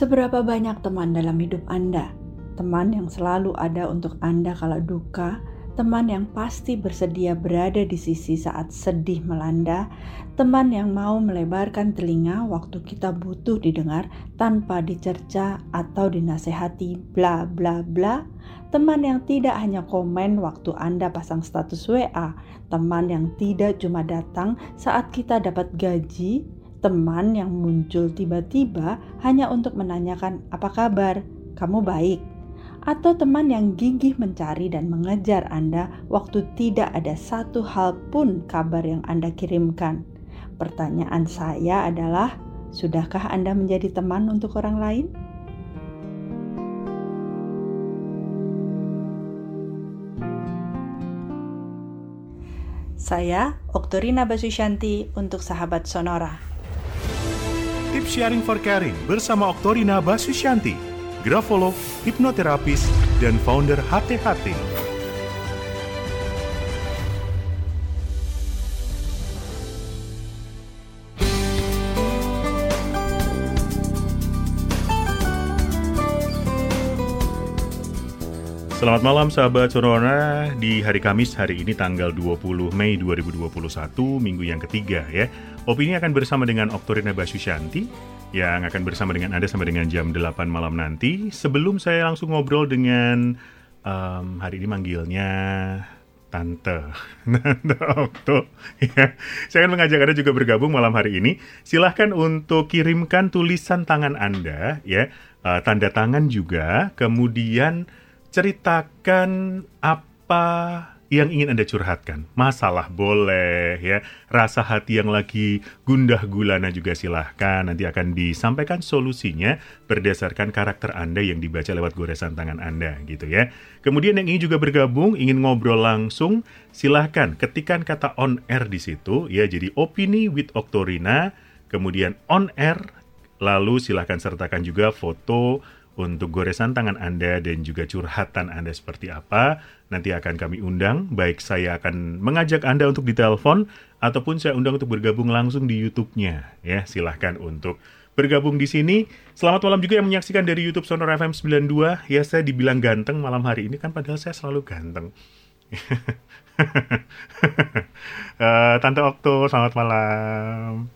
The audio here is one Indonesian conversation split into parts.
Seberapa banyak teman dalam hidup Anda? Teman yang selalu ada untuk Anda kalau duka, teman yang pasti bersedia berada di sisi saat sedih melanda, teman yang mau melebarkan telinga waktu kita butuh didengar tanpa dicerca atau dinasehati bla bla bla, teman yang tidak hanya komen waktu Anda pasang status WA, teman yang tidak cuma datang saat kita dapat gaji, teman yang muncul tiba-tiba hanya untuk menanyakan apa kabar, kamu baik, atau teman yang gigih mencari dan mengejar Anda waktu tidak ada satu hal pun kabar yang Anda kirimkan. Pertanyaan saya adalah, sudahkah Anda menjadi teman untuk orang lain? Saya, Oktorina Basusyanti untuk Sahabat Sonora. Tips Sharing for Caring bersama Oktorina Basusyanti, grafolog, hipnoterapis, dan founder HTHT. Selamat malam sahabat Sonora di hari Kamis hari ini tanggal 20 Mei 2021 minggu yang ketiga ya. Opini akan bersama dengan Oktorina Basusyanti yang akan bersama dengan Anda sampai dengan jam 8 malam nanti. Sebelum saya langsung ngobrol dengan um, hari ini manggilnya Tante, Tante Okto. Ya. Saya akan mengajak Anda juga bergabung malam hari ini. Silahkan untuk kirimkan tulisan tangan Anda, ya, uh, tanda tangan juga, kemudian ceritakan apa yang ingin Anda curhatkan. Masalah boleh ya, rasa hati yang lagi gundah gulana juga silahkan. Nanti akan disampaikan solusinya berdasarkan karakter Anda yang dibaca lewat goresan tangan Anda gitu ya. Kemudian yang ingin juga bergabung, ingin ngobrol langsung, silahkan ketikan kata on air di situ ya. Jadi opini with Oktorina, kemudian on air, lalu silahkan sertakan juga foto untuk goresan tangan Anda dan juga curhatan Anda seperti apa. Nanti akan kami undang, baik saya akan mengajak Anda untuk ditelepon ataupun saya undang untuk bergabung langsung di YouTube-nya. Ya, silahkan untuk bergabung di sini. Selamat malam juga yang menyaksikan dari YouTube Sonora FM 92. Ya, saya dibilang ganteng malam hari ini kan padahal saya selalu ganteng. uh, Tante Okto, selamat malam.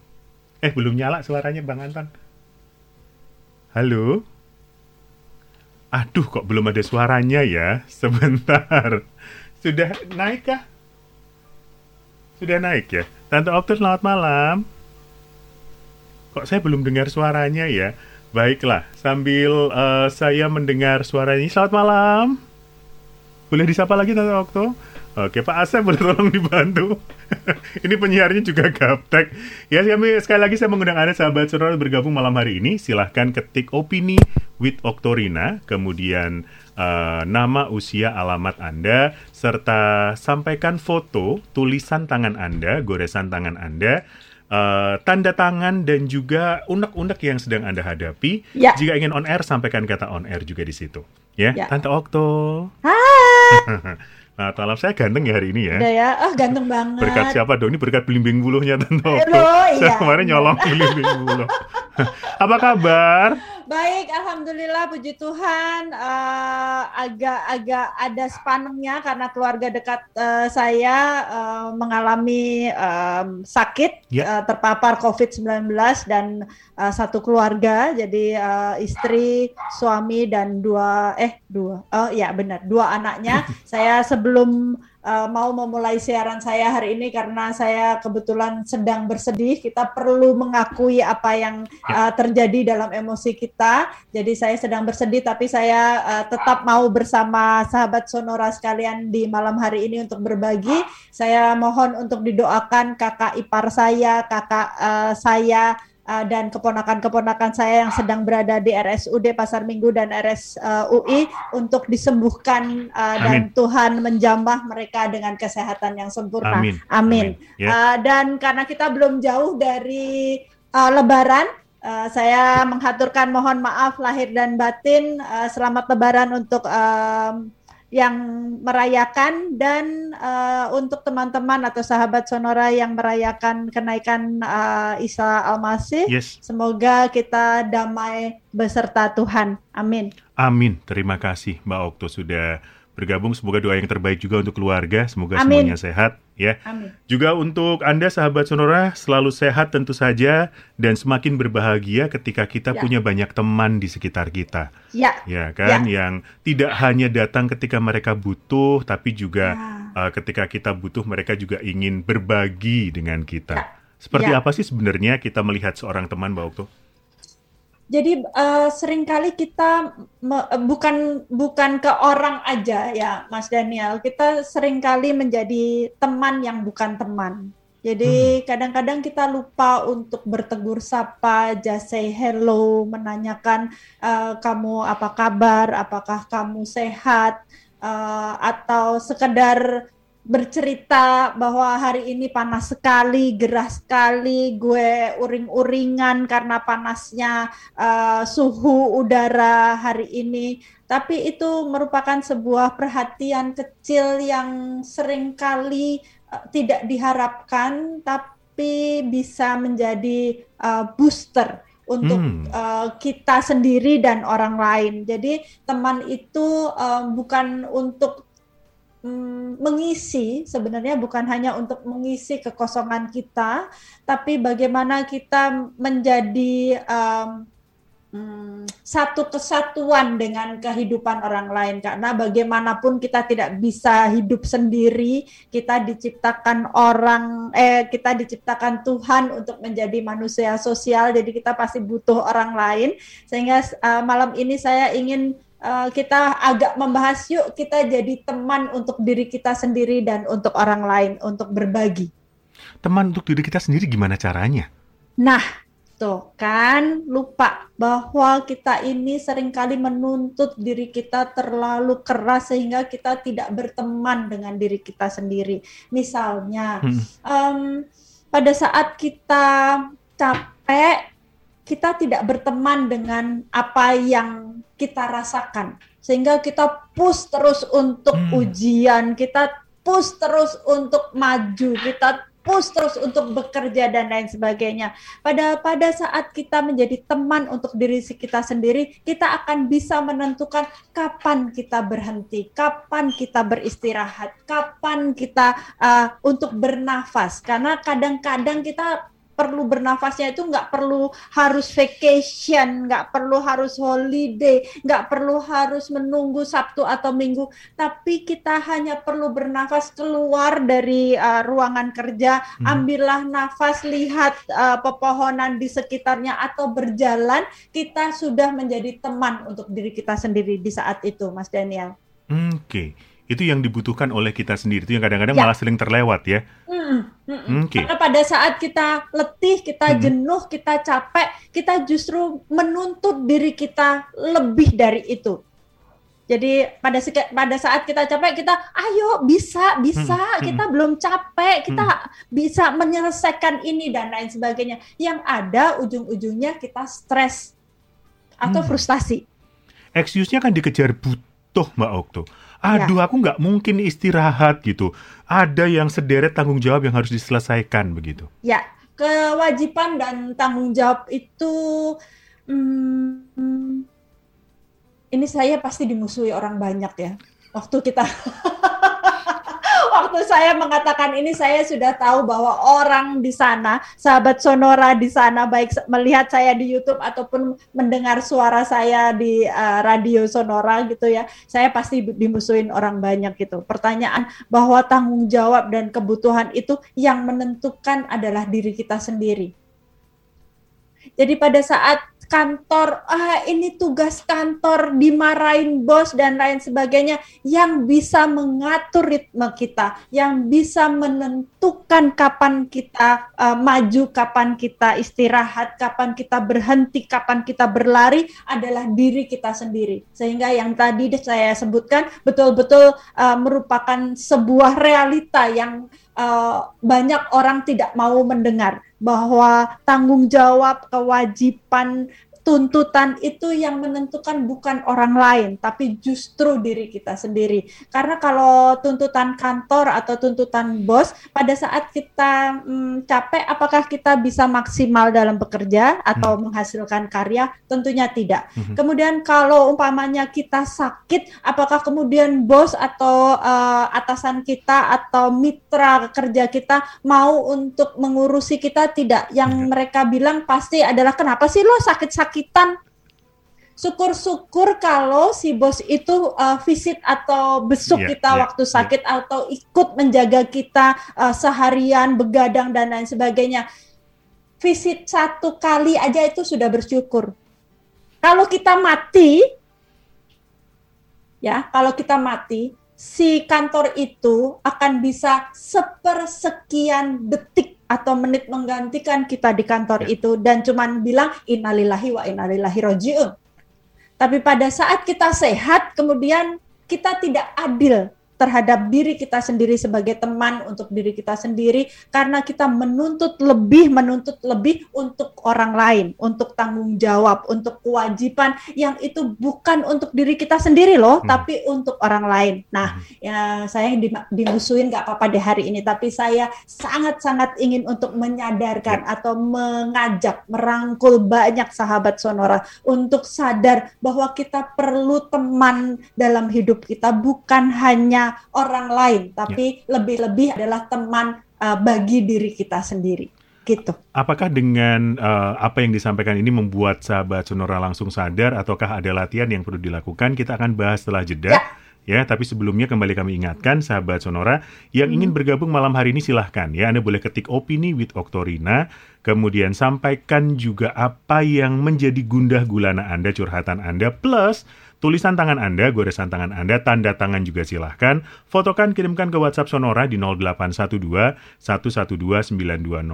Eh, belum nyala suaranya Bang Anton. Halo? Aduh, kok belum ada suaranya ya? Sebentar. Sudah naik kah? Sudah naik ya? Tante Optus, selamat malam. Kok saya belum dengar suaranya ya? Baiklah, sambil uh, saya mendengar suaranya. Selamat malam. Boleh disapa lagi Tante Okto? Oke Pak Asep boleh tolong dibantu Ini penyiarnya juga gaptek Ya sekali lagi saya mengundang Anda sahabat sonora bergabung malam hari ini Silahkan ketik opini with Oktorina Kemudian uh, nama, usia, alamat Anda Serta sampaikan foto, tulisan tangan Anda, goresan tangan Anda Uh, tanda tangan dan juga unek-unek yang sedang Anda hadapi. Ya. Jika ingin on air, sampaikan kata on air juga di situ. Ya, ya. Tante Okto. Hai. Nah, malam saya ganteng ya hari ini ya. Udah ya, oh ganteng banget. Berkat siapa dong? Ini berkat belimbing buluhnya Tante Okto. iya. Saya kemarin nyolong belimbing buluh. Apa kabar? Baik, alhamdulillah puji Tuhan agak-agak uh, ada sepanengnya karena keluarga dekat uh, saya uh, mengalami um, sakit yeah. Ya. uh, terpapar COVID-19 dan uh, satu keluarga jadi uh, istri, suami dan dua eh dua oh ya benar dua anaknya saya sebelum uh, mau memulai siaran saya hari ini karena saya kebetulan sedang bersedih. Kita perlu mengakui apa yang uh, terjadi dalam emosi kita. Jadi saya sedang bersedih, tapi saya uh, tetap mau bersama sahabat Sonora sekalian di malam hari ini untuk berbagi. Saya mohon untuk didoakan kakak ipar saya, kakak uh, saya uh, dan keponakan-keponakan saya yang sedang berada di RSUD Pasar Minggu dan RSUI uh, untuk disembuhkan uh, dan Tuhan menjamah mereka dengan kesehatan yang sempurna. Amin. Amin. Amin. Yeah. Uh, dan karena kita belum jauh dari uh, Lebaran, Uh, saya menghaturkan mohon maaf lahir dan batin. Uh, selamat Lebaran untuk uh, yang merayakan dan uh, untuk teman-teman atau sahabat Sonora yang merayakan kenaikan uh, Isa Almasih, yes. semoga kita damai beserta Tuhan. Amin. Amin. Terima kasih Mbak Okto sudah bergabung. Semoga doa yang terbaik juga untuk keluarga. Semoga Amin. semuanya sehat ya. Amin. Juga untuk Anda sahabat Sonora selalu sehat tentu saja dan semakin berbahagia ketika kita ya. punya banyak teman di sekitar kita. Ya. Ya kan ya. yang tidak hanya datang ketika mereka butuh tapi juga ya. uh, ketika kita butuh mereka juga ingin berbagi dengan kita. Ya. Seperti ya. apa sih sebenarnya kita melihat seorang teman Mbak Okto? Jadi uh, sering kali kita me, bukan bukan ke orang aja ya Mas Daniel, kita sering kali menjadi teman yang bukan teman. Jadi hmm. kadang-kadang hmm. kita lupa untuk bertegur sapa, just say hello, menanyakan uh, kamu apa kabar, apakah kamu sehat, uh, atau sekedar bercerita bahwa hari ini panas sekali, gerah sekali, gue uring-uringan karena panasnya uh, suhu udara hari ini. Tapi itu merupakan sebuah perhatian kecil yang sering kali uh, tidak diharapkan, tapi bisa menjadi uh, booster untuk hmm. uh, kita sendiri dan orang lain. Jadi teman itu uh, bukan untuk mm, mengisi sebenarnya bukan hanya untuk mengisi kekosongan kita, tapi bagaimana kita menjadi um, satu kesatuan dengan kehidupan orang lain. Karena bagaimanapun kita tidak bisa hidup sendiri kita diciptakan orang eh kita diciptakan Tuhan untuk menjadi manusia sosial jadi kita pasti butuh orang lain. Sehingga uh, malam ini saya ingin uh, kita agak membahas yuk kita jadi teman untuk diri kita sendiri dan untuk orang lain untuk berbagi. Teman untuk diri kita sendiri gimana caranya? Nah, tuh kan lupa bahwa kita ini sering kali menuntut diri kita terlalu keras sehingga kita tidak berteman dengan diri kita sendiri. Misalnya, hmm. um, pada saat kita capek kita tidak berteman dengan apa yang kita rasakan sehingga kita push terus untuk hmm. ujian kita push terus untuk maju kita push terus untuk bekerja dan lain sebagainya. Pada pada saat kita menjadi teman untuk diri kita sendiri, kita akan bisa menentukan kapan kita berhenti, kapan kita beristirahat, kapan kita uh, untuk bernafas. Karena kadang-kadang kita perlu bernafasnya itu nggak perlu harus vacation, nggak perlu harus holiday, nggak perlu harus menunggu Sabtu atau Minggu, tapi kita hanya perlu bernafas keluar dari uh, ruangan kerja, hmm. ambillah nafas, lihat uh, pepohonan di sekitarnya atau berjalan, kita sudah menjadi teman untuk diri kita sendiri di saat itu, Mas Daniel. Oke. Okay itu yang dibutuhkan oleh kita sendiri itu yang kadang-kadang ya. malah sering terlewat ya. Mm, mm, Okay. Karena pada saat kita letih, kita mm. jenuh, kita capek, kita justru menuntut diri kita lebih dari itu. Jadi pada pada saat kita capek kita ayo bisa bisa hmm, kita belum capek kita hmm. bisa menyelesaikan ini dan lain sebagainya. Yang ada ujung-ujungnya kita stres atau hmm. frustasi. Excuse-nya kan dikejar butuh Mbak Okto aduh ya. aku nggak mungkin istirahat gitu. Ada yang sederet tanggung jawab yang harus diselesaikan begitu. Ya, kewajiban dan tanggung jawab itu hmm, ini saya pasti dimusuhi orang banyak ya. Waktu kita waktu saya mengatakan ini saya sudah tahu bahwa orang di sana, sahabat Sonora di sana baik melihat saya di YouTube ataupun mendengar suara saya di uh, radio Sonora gitu ya, saya pasti dimusuhin orang banyak gitu. Pertanyaan bahwa tanggung jawab dan kebutuhan itu yang menentukan adalah diri kita sendiri. Jadi pada saat kantor, ah ini tugas kantor, dimarahin bos dan lain sebagainya yang bisa mengatur ritme kita, yang bisa menentukan kapan kita uh, maju, kapan kita istirahat, kapan kita berhenti, kapan kita berlari adalah diri kita sendiri. Sehingga yang tadi saya sebutkan betul-betul uh, merupakan sebuah realita yang uh, banyak orang tidak mau mendengar bahwa tanggung jawab, kewajiban tuntutan itu yang menentukan bukan orang lain, tapi justru diri kita sendiri. Karena kalau tuntutan kantor atau tuntutan bos, pada saat kita hmm, capek, apakah kita bisa maksimal dalam bekerja atau hmm. menghasilkan karya? Tentunya tidak. Hmm. Kemudian kalau umpamanya kita sakit, apakah kemudian bos atau uh, atasan kita atau mitra kerja kita mau untuk mengurusi kita? Tidak. Yang hmm. mereka bilang pasti adalah kenapa sih lo sakit-sakit sakitan syukur-syukur kalau si bos itu uh, visit atau besuk yeah, kita yeah, waktu iya. sakit yeah. atau ikut menjaga kita uh, seharian begadang dan lain sebagainya. Visit satu kali aja itu sudah bersyukur. Kalau kita mati, ya, kalau kita mati, si kantor itu akan bisa sepersekian detik atau menit menggantikan kita di kantor ya. itu dan cuman bilang innalillahi wa innalillahi rojiun. Tapi pada saat kita sehat kemudian kita tidak adil terhadap diri kita sendiri sebagai teman untuk diri kita sendiri karena kita menuntut lebih menuntut lebih untuk orang lain untuk tanggung jawab untuk kewajiban yang itu bukan untuk diri kita sendiri loh hmm. tapi untuk orang lain nah hmm. ya saya di, dimusuhin nggak apa-apa di hari ini tapi saya sangat-sangat ingin untuk menyadarkan ya. atau mengajak merangkul banyak sahabat sonora untuk sadar bahwa kita perlu teman dalam hidup kita bukan hanya orang lain, tapi ya. lebih-lebih ya. adalah teman uh, bagi diri kita sendiri. Gitu. Apakah dengan uh, apa yang disampaikan ini membuat sahabat Sonora langsung sadar, ataukah ada latihan yang perlu dilakukan? Kita akan bahas setelah jeda. Ya. Ya, tapi sebelumnya kembali kami ingatkan sahabat Sonora yang hmm. ingin bergabung malam hari ini silahkan ya. Anda boleh ketik opini with Oktorina, kemudian sampaikan juga apa yang menjadi gundah gulana Anda, curhatan Anda, plus Tulisan tangan Anda, goresan tangan Anda, tanda tangan juga silahkan. Fotokan, kirimkan ke WhatsApp Sonora di 0812 112 9200.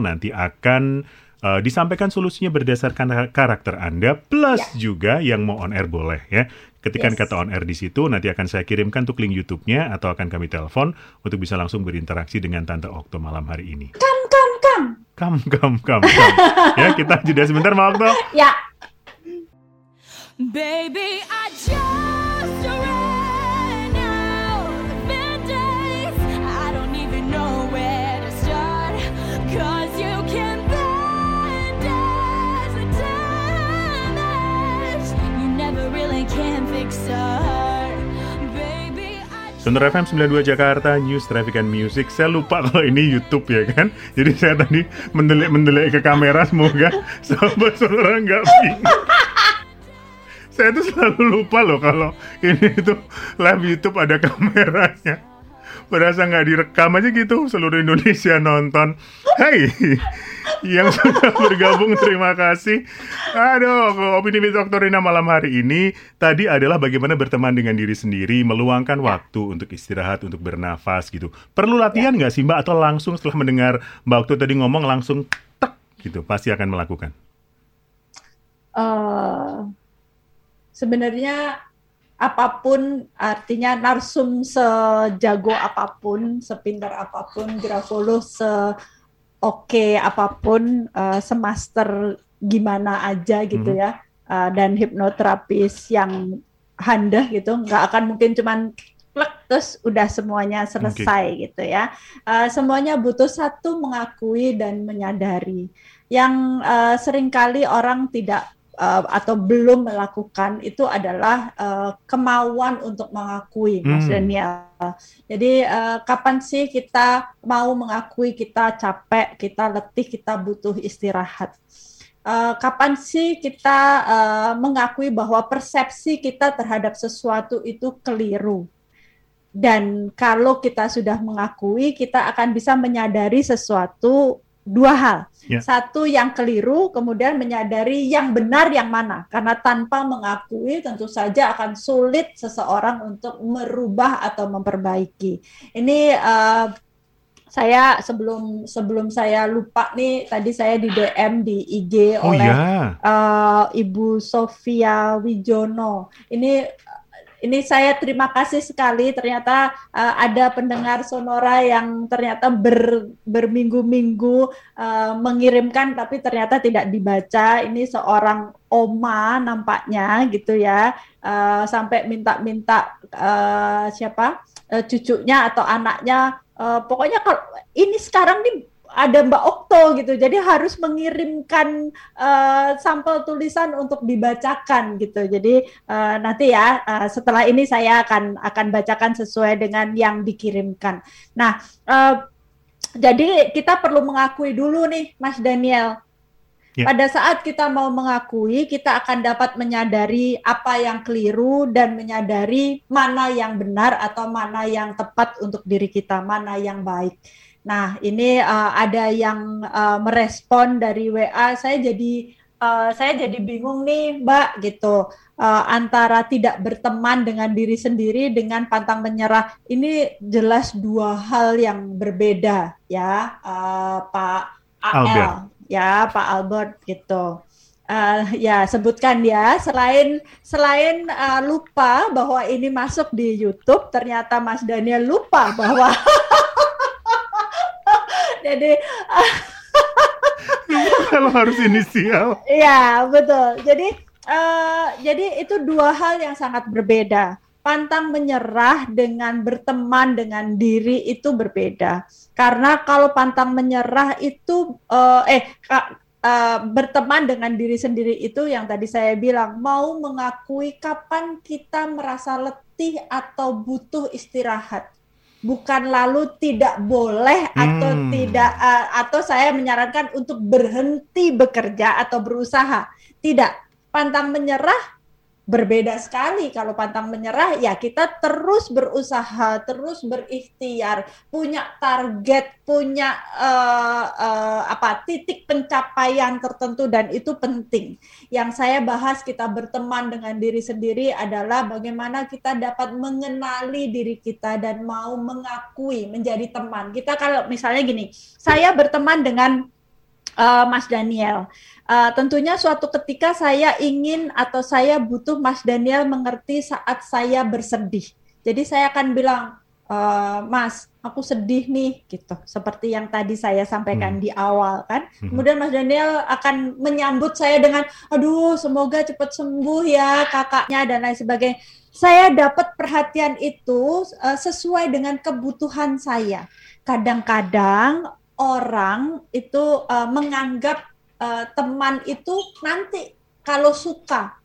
Nanti akan uh, disampaikan solusinya berdasarkan karakter Anda, plus ya. juga yang mau on air boleh ya. Ketika yes. kata on air di situ, nanti akan saya kirimkan untuk link YouTube-nya atau akan kami telepon untuk bisa langsung berinteraksi dengan Tante Okto malam hari ini. Kam, kam, kam. Kam, kam, kam, kam. ya, kita jeda sebentar, Mbak Okto. Ya. Baby, I just ran out of band-aids. I don't even know where to start. Cause you can bandage the damage. You never really can fix a Sonora FM 92 Jakarta News Traffic and Music. Saya lupa kalau ini YouTube ya kan. Jadi saya tadi mendelik-mendelik ke kamera semoga sahabat Sonora nggak bingung saya tuh selalu lupa loh kalau ini itu live YouTube ada kameranya. Berasa nggak direkam aja gitu seluruh Indonesia nonton. Hai, yang sudah bergabung terima kasih. Aduh, opini with Doktorina malam hari ini tadi adalah bagaimana berteman dengan diri sendiri, meluangkan ya. waktu untuk istirahat, untuk bernafas gitu. Perlu latihan ya. nggak sih Mbak atau langsung setelah mendengar Mbak Okto tadi ngomong langsung tek gitu pasti akan melakukan? Uh, sebenarnya apa pun artinya narsum sejago apa pun, sepintar apa pun, grafolo se oke apa pun, uh, semaster gimana aja gitu hmm. ya, uh, dan hipnoterapis yang handal gitu, nggak akan mungkin cuman plek terus udah semuanya selesai okay. gitu ya. Uh, semuanya butuh satu mengakui dan menyadari. Yang uh, sering kali orang tidak uh, atau belum melakukan itu adalah uh, kemauan untuk mengakui, hmm. Mas Daniel. Jadi uh, kapan sih kita mau mengakui kita capek, kita letih, kita butuh istirahat? Uh, kapan sih kita uh, mengakui bahwa persepsi kita terhadap sesuatu itu keliru? Dan kalau kita sudah mengakui, kita akan bisa menyadari sesuatu dua hal. Yeah. Satu yang keliru, kemudian menyadari yang benar yang mana. Karena tanpa mengakui tentu saja akan sulit seseorang untuk merubah atau memperbaiki. Ini uh, saya sebelum sebelum saya lupa nih tadi saya di DM di IG oh, oleh yeah. uh, Ibu Sofia Wijono. Ini ini saya terima kasih sekali. Ternyata uh, ada pendengar Sonora yang ternyata ber, berminggu-minggu uh, mengirimkan tapi ternyata tidak dibaca. Ini seorang oma nampaknya gitu ya. Uh, sampai minta-minta uh, siapa? Uh, cucunya atau anaknya uh, pokoknya kalau ini sekarang nih ada Mbak Okto gitu. Jadi harus mengirimkan uh, sampel tulisan untuk dibacakan gitu. Jadi uh, nanti ya uh, setelah ini saya akan akan bacakan sesuai dengan yang dikirimkan. Nah, uh, jadi kita perlu mengakui dulu nih Mas Daniel. Ya. Pada saat kita mau mengakui, kita akan dapat menyadari apa yang keliru dan menyadari mana yang benar atau mana yang tepat untuk diri kita, mana yang baik. Nah, ini uh, ada yang uh, merespon dari WA, saya jadi uh, saya jadi bingung nih, Mbak, gitu. Uh, antara tidak berteman dengan diri sendiri dengan pantang menyerah ini jelas dua hal yang berbeda ya, uh, Pak AL, ya Pak Albert gitu. Uh, ya sebutkan ya selain selain uh, lupa bahwa ini masuk di YouTube ternyata Mas Daniel lupa bahwa Jadi kalau harus inisial. Iya, betul. Jadi uh, jadi itu dua hal yang sangat berbeda. Pantang menyerah dengan berteman dengan diri itu berbeda. Karena kalau pantang menyerah itu uh, eh uh, berteman dengan diri sendiri itu yang tadi saya bilang mau mengakui kapan kita merasa letih atau butuh istirahat bukan lalu tidak boleh atau hmm. tidak uh, atau saya menyarankan untuk berhenti bekerja atau berusaha. Tidak, pantang menyerah berbeda sekali kalau pantang menyerah ya kita terus berusaha terus berikhtiar punya target punya uh, uh, apa titik pencapaian tertentu dan itu penting. Yang saya bahas kita berteman dengan diri sendiri adalah bagaimana kita dapat mengenali diri kita dan mau mengakui menjadi teman. Kita kalau misalnya gini saya berteman dengan uh, Mas Daniel Uh, tentunya suatu ketika saya ingin atau saya butuh Mas Daniel mengerti saat saya bersedih. Jadi saya akan bilang, e, Mas, aku sedih nih, gitu. Seperti yang tadi saya sampaikan hmm. di awal kan. Hmm. Kemudian Mas Daniel akan menyambut saya dengan, aduh, semoga cepat sembuh ya kakaknya dan lain sebagainya. Saya dapat perhatian itu uh, sesuai dengan kebutuhan saya. Kadang-kadang orang itu uh, menganggap uh, teman itu nanti kalau suka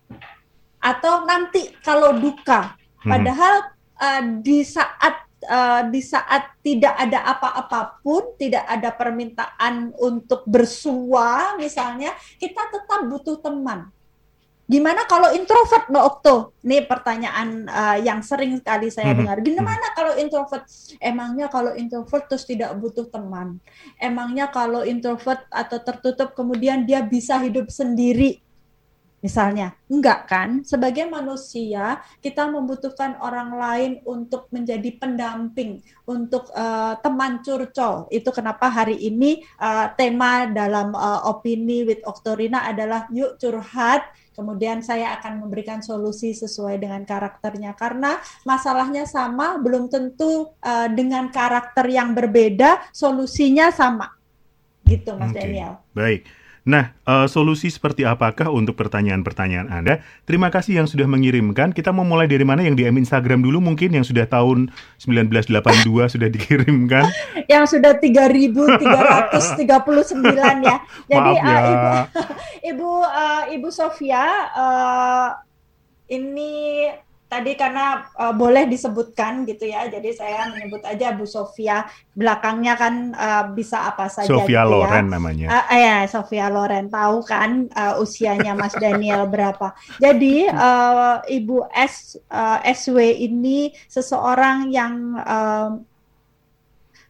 atau nanti kalau duka. Hmm. Padahal uh, di saat uh, di saat tidak ada apa-apapun, tidak ada permintaan untuk bersua misalnya, kita tetap butuh teman. Gimana kalau introvert Mbak Okto? Ini pertanyaan uh, yang sering sekali saya hmm. dengar. Gimana hmm. kalau introvert? Emangnya kalau introvert terus tidak butuh teman? Emangnya kalau introvert atau tertutup kemudian dia bisa hidup sendiri? Misalnya, enggak kan? Sebagai manusia, kita membutuhkan orang lain untuk menjadi pendamping, untuk uh, teman curcol. Itu kenapa hari ini uh, tema dalam uh, opini with Oktorina adalah yuk curhat Kemudian saya akan memberikan solusi sesuai dengan karakternya karena masalahnya sama, belum tentu uh, dengan karakter yang berbeda solusinya sama. Gitu Mas okay. Daniel. Baik. Nah, uh, solusi seperti apakah untuk pertanyaan-pertanyaan Anda? Terima kasih yang sudah mengirimkan. Kita mau mulai dari mana? Yang DM Instagram dulu mungkin yang sudah tahun 1982 sudah dikirimkan. Yang sudah 3.339 ya. Jadi Maaf ya. Uh, Ibu Ibu uh, Ibu Sofia uh, ini tadi karena uh, boleh disebutkan gitu ya, jadi saya menyebut aja Bu Sofia. Belakangnya kan uh, bisa apa saja. Sofia gitu. Loren ya. namanya. Uh, ya, Sofia Loren tahu kan uh, usianya Mas Daniel berapa. Jadi uh, Ibu S uh, SW ini seseorang yang uh,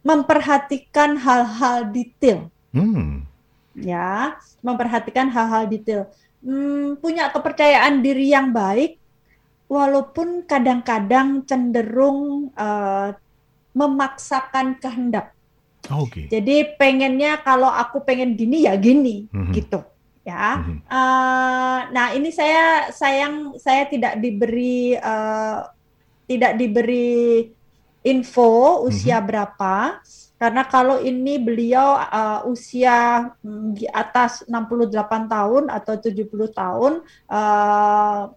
memperhatikan hal-hal detail. Hmm. Ya, memperhatikan hal-hal detail. Hmm, punya kepercayaan diri yang baik walaupun kadang-kadang cenderung uh, memaksakan kehendak. Oh, Oke. Okay. Jadi pengennya kalau aku pengen gini ya gini mm-hmm. gitu ya. Mm-hmm. Uh, nah ini saya sayang saya tidak diberi uh, tidak diberi info usia Mhm. berapa karena kalau ini beliau uh, usia mm, di atas 68 tahun atau 70 tahun uh,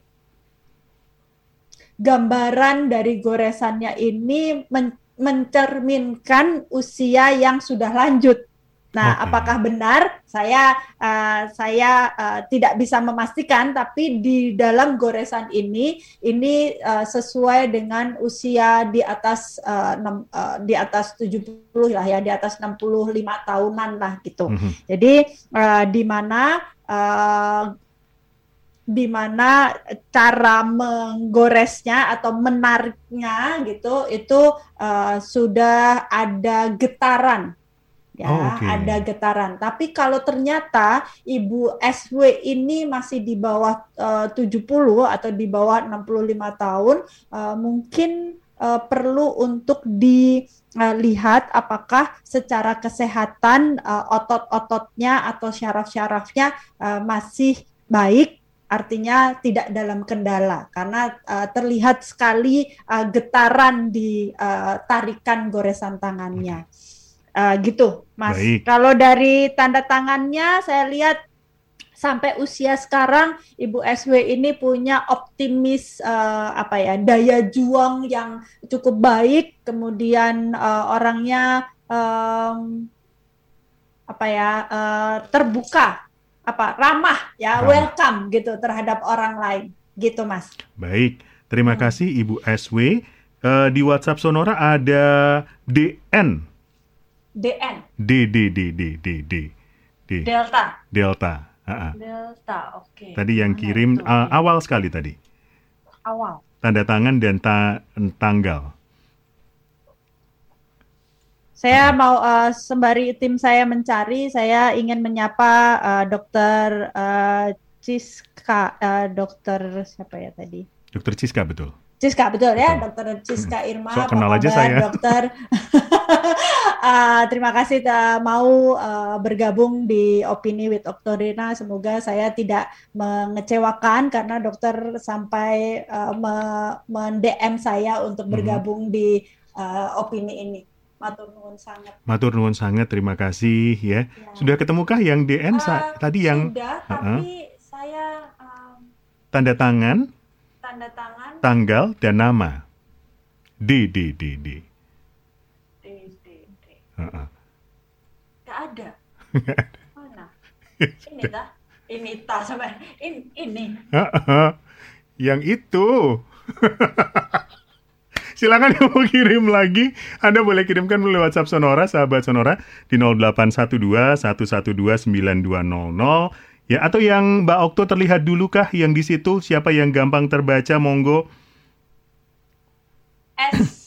gambaran dari goresannya ini men- mencerminkan usia yang sudah lanjut. Nah, Oke. apakah benar? Saya uh, saya uh, tidak bisa memastikan, tapi di dalam goresan ini ini uh, sesuai dengan usia di atas uh, enam- uh, di atas 70 lah ya, di atas 65 tahunan lah gitu. Mhm. Jadi uh, di mana uh, di mana cara menggoresnya atau menariknya gitu itu uh, sudah ada getaran ya Oh, oke. ada getaran tapi kalau ternyata ibu SW ini masih di bawah uh, 70 atau di bawah 65 tahun uh, mungkin uh, perlu untuk dilihat apakah secara kesehatan uh, otot-ototnya atau syaraf-syarafnya uh, masih baik artinya tidak dalam kendala karena uh, terlihat sekali uh, getaran di uh, tarikan goresan tangannya. Uh, gitu mas. Baik. kalau dari tanda tangannya saya lihat sampai usia sekarang Ibu SW ini punya optimis eh, apa ya daya juang yang cukup baik, kemudian eh, orangnya em, apa ya eh, terbuka, apa ramah ya ramah. welcome gitu terhadap orang lain gitu mas. Baik, terima hmm. kasih Ibu SW. Uh, eh, di WhatsApp Sonora ada DN. DN. D D D D D D. D. Delta. Delta. Uh-uh. Delta, oke. Okay. Tadi yang kirim uh, awal sekali tadi. Awal. Tanda tangan dan ta- tanggal. Saya mau eh, sembari tim saya mencari, saya ingin menyapa eh, Dokter eh, Ciska, eh, Dokter siapa ya tadi? Dokter Ciska betul. Ciska betul ya. Dokter Ciska Irma. Sok apa kenal aja kabar, saya. Dokter. Eh, terima kasih telah mau eh, bergabung di Opini with Oktorina. Semoga saya tidak mengecewakan karena dokter sampai eh, me- men-DM saya untuk Mhm. bergabung di eh, opini ini. Matur nuwun sangat. Matur nuwun sangat, terima kasih ya. Ya. Sudah ketemukah yang DN sa- Eh, tadi yang sudah, tapi saya em, tanda tangan, tanda tangan tanggal dan nama? D D D D. D, D, D. Ah, ah. Gak ada. Mana? Ini tah? Ini tah sampai ini, ini. yang itu. Silakan yang mau kirim lagi, Anda boleh kirimkan melalui WhatsApp Sonora, sahabat Sonora di 0812 112 9200. Ya, atau yang Mbak Okto terlihat dulu kah yang di situ? Siapa yang gampang terbaca? Monggo. S.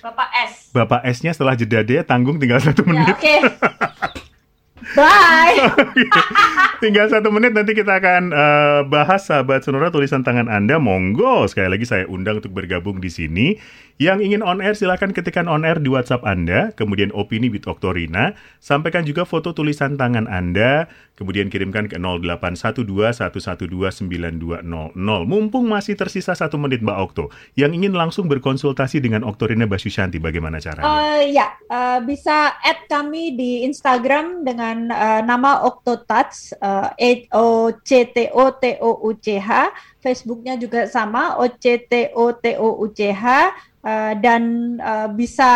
Bapak S. Bapak S-nya setelah jeda deh, tanggung tinggal satu Ya, menit. oke. Bye. Tinggal satu menit nanti kita akan eh, bahas sahabat sonora tulisan tangan Anda. Monggo sekali lagi saya undang untuk bergabung di sini. Yang ingin on air silahkan ketikkan on air di WhatsApp Anda, kemudian opini with Oktorina, sampaikan juga foto tulisan tangan Anda, kemudian kirimkan ke 0812-112-9200. Mumpung masih tersisa satu menit Mbak Okto, yang ingin langsung berkonsultasi dengan Oktorina Basyusyanti, bagaimana caranya? Eh, ya, eh, bisa add kami di Instagram dengan eh, nama Octotouch, eh, O C T O T O U C H. Facebooknya juga sama O C T O T O U OCTOTOUCH uh, eh, dan uh, bisa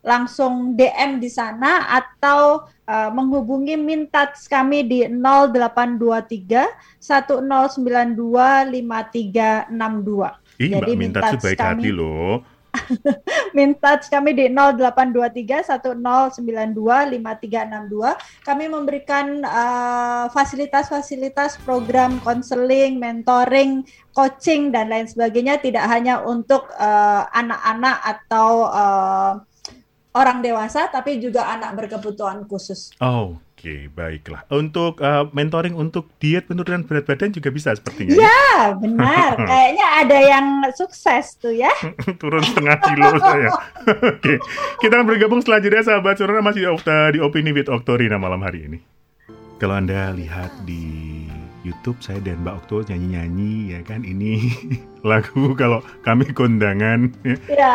langsung DM di sana atau uh, menghubungi Mintats kami di 0823 1092 5362. Ih, Jadi Mintats, Mintats baik kami, hati loh Minta kami di 082310925362. Kami memberikan eh, fasilitas-fasilitas uh, program konseling, mentoring, coaching dan lain sebagainya tidak hanya untuk eh, anak-anak uh, atau uh, orang dewasa tapi juga anak berkebutuhan khusus. Oh. Oke, baiklah. Untuk uh, mentoring untuk diet penurunan berat badan juga bisa sepertinya. Ya, benar. Kayaknya ada yang sukses tuh ya. Turun setengah kilo saya. Oke, kita akan bergabung jeda sahabat Sonora masih di, Opini with Oktorina malam hari ini. Kalau Anda lihat di YouTube saya dan Mbak Okto nyanyi-nyanyi ya kan ini lagu kalau kami kondangan ya, Ya,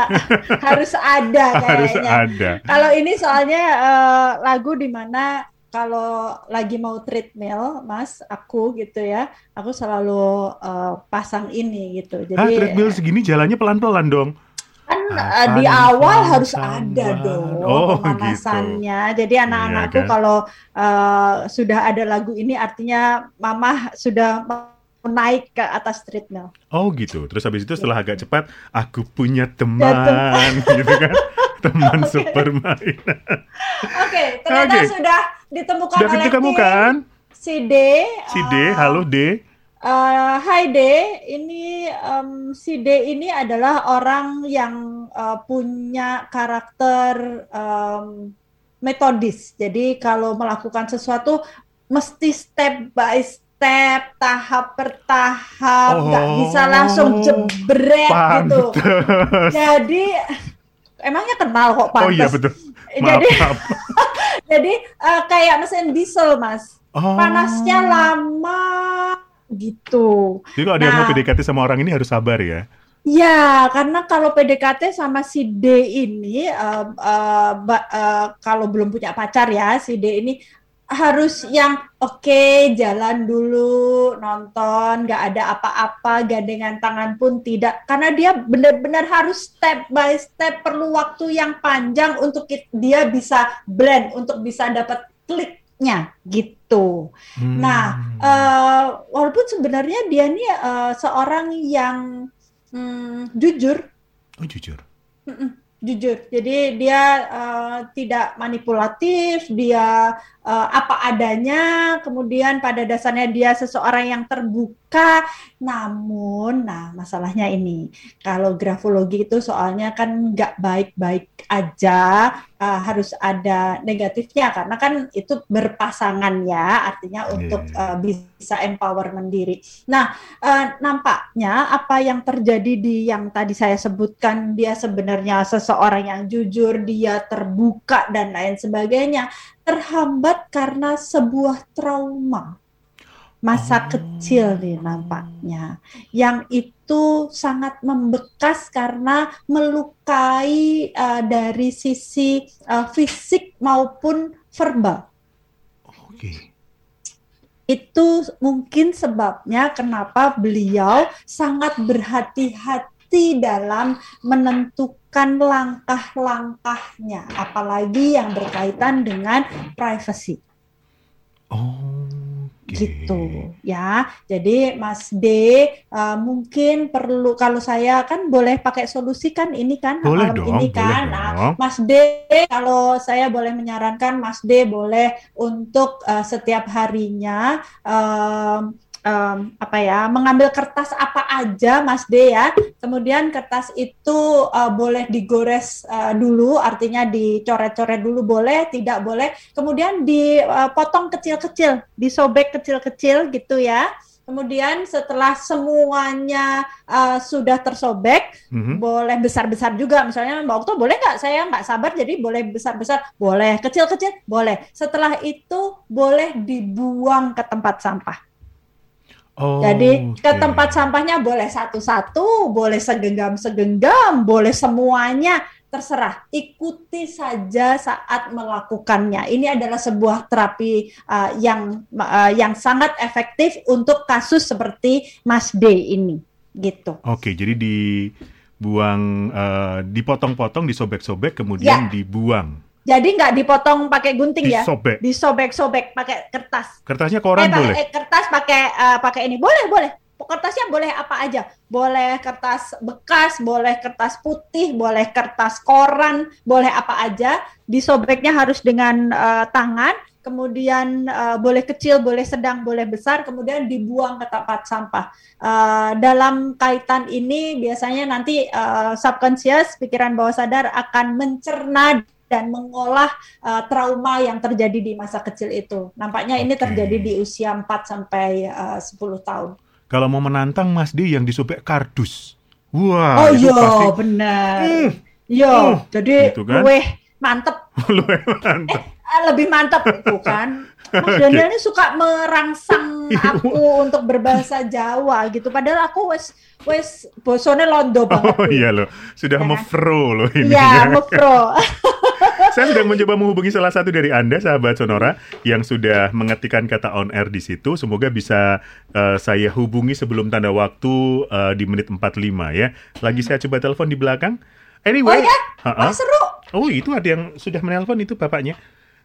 harus ada harus kayaknya. ada. Kalau ini soalnya eh, lagu di mana kalau lagi mau treadmill, Mas, aku gitu ya, aku selalu eh, pasang ini gitu. Jadi treadmill segini jalannya pelan-pelan dong. kan eh, Akan di awal harus ada dong Oh, pemanasannya. Jadi anak-anakku Iya kan? kalau eh, sudah ada lagu ini artinya mama sudah naik ke atas treadmill. Oh gitu. Terus habis itu setelah agak cepat, aku punya Ya, teman, gitu kan? Teman Oke. sepermainan. Oke, ternyata Oke. sudah ditemukan Sudah oleh ketemu tim. kan? Si D. Si D, eh, halo D. Hai D, ini em, si D ini adalah orang yang eh, punya karakter em, metodis. Jadi kalau melakukan sesuatu mesti step by step, tahap per tahap, nggak bisa langsung Oh, jebret gitu. Pantes. Jadi emangnya kenal kok Oh iya betul. Maaf, Jadi maaf. jadi eh, kayak mesin diesel mas, Oh. panasnya lama gitu. Jadi kalau ada yang mau Nah. PDKT sama orang ini harus sabar ya. Ya, karena kalau PDKT sama si D ini, eh, eh, ba- eh, kalau belum punya pacar ya, si D ini harus yang oke jalan dulu nonton, nggak ada apa-apa, gandengan tangan pun tidak, karena dia benar-benar harus step by step, perlu waktu yang panjang untuk dia bisa blend, untuk bisa dapat kliknya gitu. Hmm. Nah, eh, walaupun sebenarnya dia nih eh, seorang yang hmm, jujur, oh jujur. Mm-mm, jujur. Jadi dia eh, tidak manipulatif, dia eh, apa adanya. Kemudian pada dasarnya dia seseorang yang terbuka. Namun, nah masalahnya ini, kalau grafologi itu soalnya kan nggak baik-baik aja, eh, harus ada negatifnya karena kan itu berpasangan ya, artinya untuk Iya. eh, bisa empowerment diri. Nah, eh, nampaknya apa yang terjadi di yang tadi saya sebutkan dia sebenarnya seseorang yang jujur, dia terbuka dan lain sebagainya terhambat karena sebuah trauma masa Oh. kecil nih nampaknya yang itu sangat membekas karena melukai eh, dari sisi eh, fisik maupun verbal Oke. itu mungkin sebabnya kenapa beliau sangat berhati-hati dalam menentukan langkah-langkahnya, apalagi yang berkaitan dengan privacy. Oh. gitu ya. Jadi Mas D eh, mungkin perlu kalau saya kan boleh pakai solusi kan ini kan Boleh malam dong, ini boleh kan. Nah, dong. Mas D kalau saya boleh menyarankan Mas D boleh untuk eh, setiap harinya em, em, apa ya mengambil kertas apa aja Mas D ya. Kemudian kertas itu eh, boleh digores eh, dulu, artinya dicoret-coret dulu boleh, tidak boleh. Kemudian dipotong kecil-kecil, disobek kecil-kecil gitu ya. Kemudian setelah semuanya eh, sudah tersobek, Mhm. boleh besar-besar juga. Misalnya Mbak Okto boleh nggak? Saya nggak sabar, jadi boleh besar-besar, boleh kecil-kecil, boleh. Setelah itu boleh dibuang ke tempat sampah. Oh, Jadi ke tempat sampahnya boleh satu-satu, boleh segenggam-segenggam, boleh semuanya, terserah. Ikuti saja saat melakukannya. Ini adalah sebuah terapi uh, yang uh, yang sangat efektif untuk kasus seperti Mas D ini, gitu. Oke, jadi dibuang, eh, dipotong-potong, disobek-sobek, kemudian Ya. dibuang, Jadi nggak dipotong pakai gunting ya, disobek. disobek-sobek pakai kertas. Kertasnya koran eh, pakai- boleh. eh, kertas pakai eh, pakai ini. Boleh boleh. Kertasnya boleh apa aja. Boleh kertas bekas boleh kertas putih boleh kertas koran boleh apa aja. Disobeknya harus dengan eh, tangan. Kemudian eh, boleh kecil boleh sedang boleh besar. Kemudian dibuang ke tempat sampah. Eh, dalam kaitan ini biasanya nanti eh, subconscious pikiran bawah sadar akan mencerna dan mengolah uh, trauma yang terjadi di masa kecil itu. Nampaknya ini Oke. terjadi di usia 4 sampai uh, 10 tahun. Kalau mau menantang Mas D yang disobek kardus. Wah, oh itu iya, pasti benar. Hmm, Iya, Hmm, jadi gitu kan. weh mantep. lumayan mantap. Ah, lebih mantap itu kan. Mas Daniel ini suka merangsang aku untuk berbahasa Jawa gitu. Padahal aku wes wes bosone londo banget. Oh iya loh, sudah Ya kan? mefro loh ini. Iya, mepro. Saya sedang mencoba menghubungi salah satu dari Anda, sahabat Sonora, yang sudah mengetikkan kata on air di situ. Semoga bisa eh, saya hubungi sebelum tanda waktu eh, di menit 45 ya. Lagi saya coba telepon di belakang. Oh Anyway, ya? Ha-ha. Wah, seru. oh itu ada yang sudah menelpon itu bapaknya.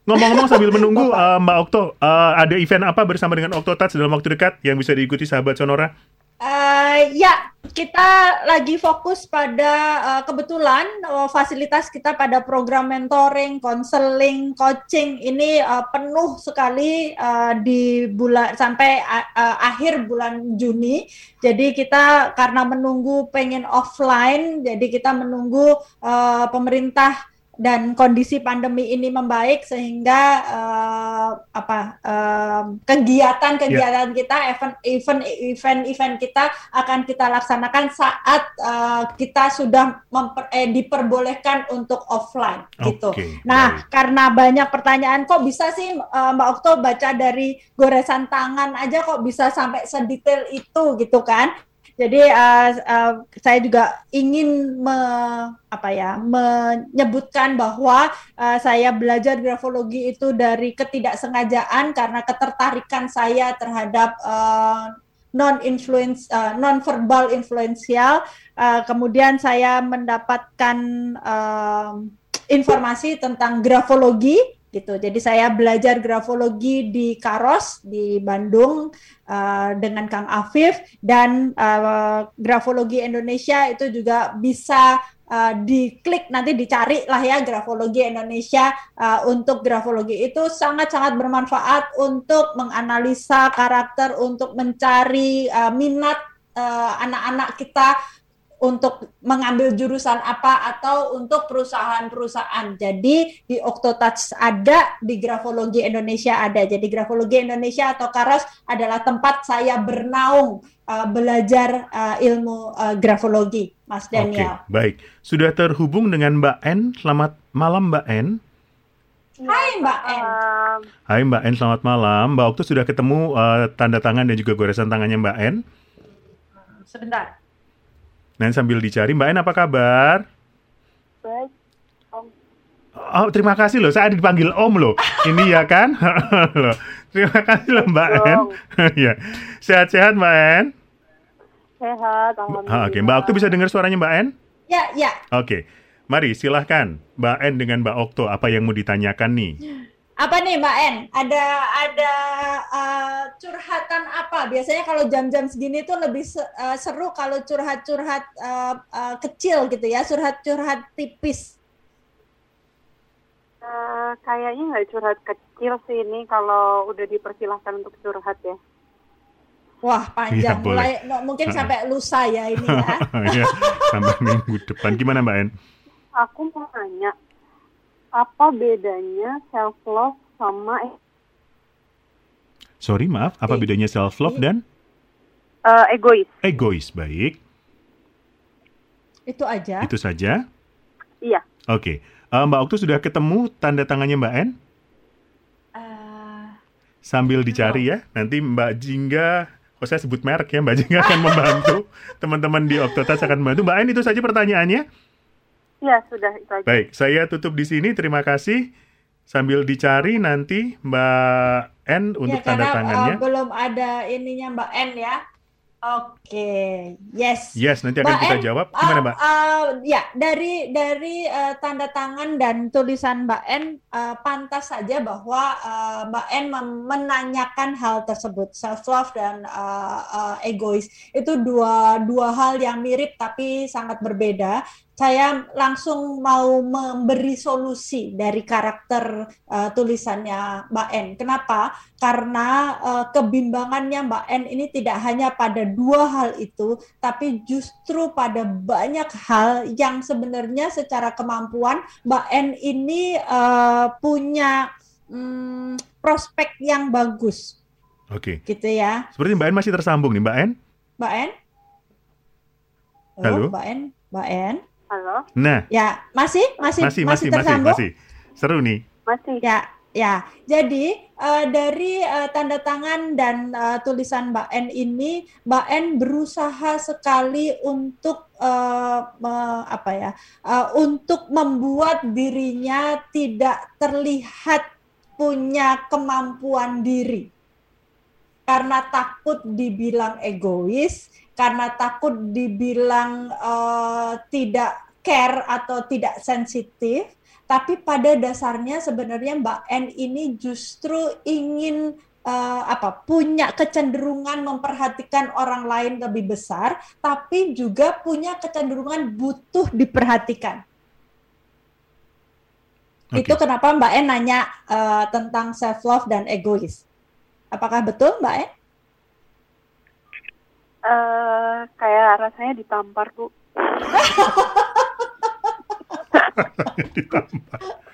Ngomong-ngomong sambil menunggu eh, Mbak Okto, eh, ada event apa bersama dengan Okto Touch dalam waktu dekat yang bisa diikuti sahabat Sonora? Eh, ya, kita lagi fokus pada eh, kebetulan eh, fasilitas kita pada program mentoring, konseling, coaching ini eh, penuh sekali eh, di bulan sampai eh, akhir bulan Juni. Jadi kita karena menunggu pengen offline, jadi kita menunggu eh, pemerintah dan kondisi pandemi ini membaik sehingga eh, apa eh, kegiatan-kegiatan kita event event event event kita akan kita laksanakan saat eh, kita sudah memper, eh, diperbolehkan untuk offline gitu. Oke, Nah, baik. karena banyak pertanyaan kok bisa sih eh, Mbak Okto baca dari goresan tangan aja kok bisa sampai sedetail itu gitu kan? Jadi eh, eh, saya juga ingin me- apa ya menyebutkan bahwa eh, saya belajar grafologi itu dari ketidaksengajaan karena ketertarikan saya terhadap non influence non verbal influensial. Eh, kemudian saya mendapatkan eh, informasi tentang grafologi gitu. Jadi saya belajar grafologi di Karos di Bandung uh, dengan Kang Afif dan uh, grafologi Indonesia itu juga bisa uh, diklik nanti dicari lah ya grafologi Indonesia uh, untuk grafologi itu sangat-sangat bermanfaat untuk menganalisa karakter untuk mencari uh, minat uh, anak-anak kita untuk mengambil jurusan apa atau untuk perusahaan-perusahaan. Jadi di Octotouch ada, di Grafologi Indonesia ada. Jadi Grafologi Indonesia atau Karos adalah tempat saya bernaung uh, belajar uh, ilmu uh, grafologi, Mas Oke, Daniel. baik. Sudah terhubung dengan Mbak N. Selamat malam Mbak N. Hai Mbak En. Um, Hai Mbak N, selamat malam. Mbak Okto sudah ketemu eh, tanda tangan dan juga goresan tangannya Mbak N. Sebentar. Dan sambil dicari, Mbak N apa kabar? baik. Om. Oh, terima kasih loh. Saya dipanggil Om loh. Ini ya kan? Loh, terima kasih loh Mbak N. Dong. ya. Sehat-sehat Mbak N. Sehat, alhamdulillah. Ah, Oke, Mbak Okto bisa dengar suaranya Mbak N? Ya, ya. Oke. Mari silahkan Mbak N dengan Mbak Okto apa yang mau ditanyakan nih? Apa nih Mbak En? Ada ada uh, curhatan apa? Biasanya kalau jam-jam segini tuh lebih uh, seru kalau curhat-curhat uh, uh, kecil gitu ya, curhat-curhat tipis. Eh, kayaknya nggak curhat kecil sih ini kalau udah dipersilahkan untuk curhat ya. Wah panjang, boleh. mulai no- mungkin sampai lusa ya ini ya. ya, sampai minggu depan. Gimana Mbak N? Aku mau nanya, apa bedanya self love sama Sorry, maaf. Apa bedanya self love dan eh, egois? egois? Baik, Itu aja. itu saja. Iya. Oke. Eh, Mbak Okto sudah ketemu tanda tangannya Mbak N? Uh, Sambil dicari ya. Nanti Mbak Jingga, oh saya sebut merek ya, Mbak Jingga akan membantu. Teman-teman di Oktotas akan membantu. Mbak N itu saja pertanyaannya. Iya, sudah itu aja. Baik, saya tutup di sini. Terima kasih. Sambil dicari nanti Mbak N untuk ya, tanda karena, tangannya. uh, belum ada ininya Mbak En ya. Oke, yes. Yes, nanti akan Mbak kita En, jawab. Gimana Uh, Mbak? uh, ya, dari dari uh, tanda tangan dan tulisan Mbak En, uh, pantas saja bahwa uh, Mbak mem- menanyakan hal tersebut, self love dan uh, uh, egois itu dua dua hal yang mirip tapi sangat berbeda. Saya langsung mau memberi solusi dari karakter uh, tulisannya Mbak En. Kenapa? Karena uh, kebimbangannya Mbak En ini tidak hanya pada dua hal itu, tapi justru pada banyak hal yang sebenarnya secara kemampuan Mbak En ini uh, punya mm, prospek yang bagus, Oke. gitu ya, Seperti Mbak N masih tersambung nih, Mbak N. Mbak En. Halo? Mbak En, Mbak En. Halo, Nah, Ya, masih, masih, masih, masih, masih, masih. Seru nih. masih. Ya, Ya, jadi uh, dari uh, tanda tangan dan uh, tulisan Mbak N ini, Mbak N berusaha sekali untuk uh, me, apa ya, uh, untuk membuat dirinya tidak terlihat punya kemampuan diri, karena takut dibilang egois, karena takut dibilang uh, tidak care atau tidak sensitif tapi pada dasarnya sebenarnya Mbak N ini justru ingin uh, apa punya kecenderungan memperhatikan orang lain lebih besar, tapi juga punya kecenderungan butuh diperhatikan. Okay. Itu kenapa Mbak En nanya uh, tentang self love dan egois. Apakah betul Mbak En? Uh, kayak rasanya ditampar bu.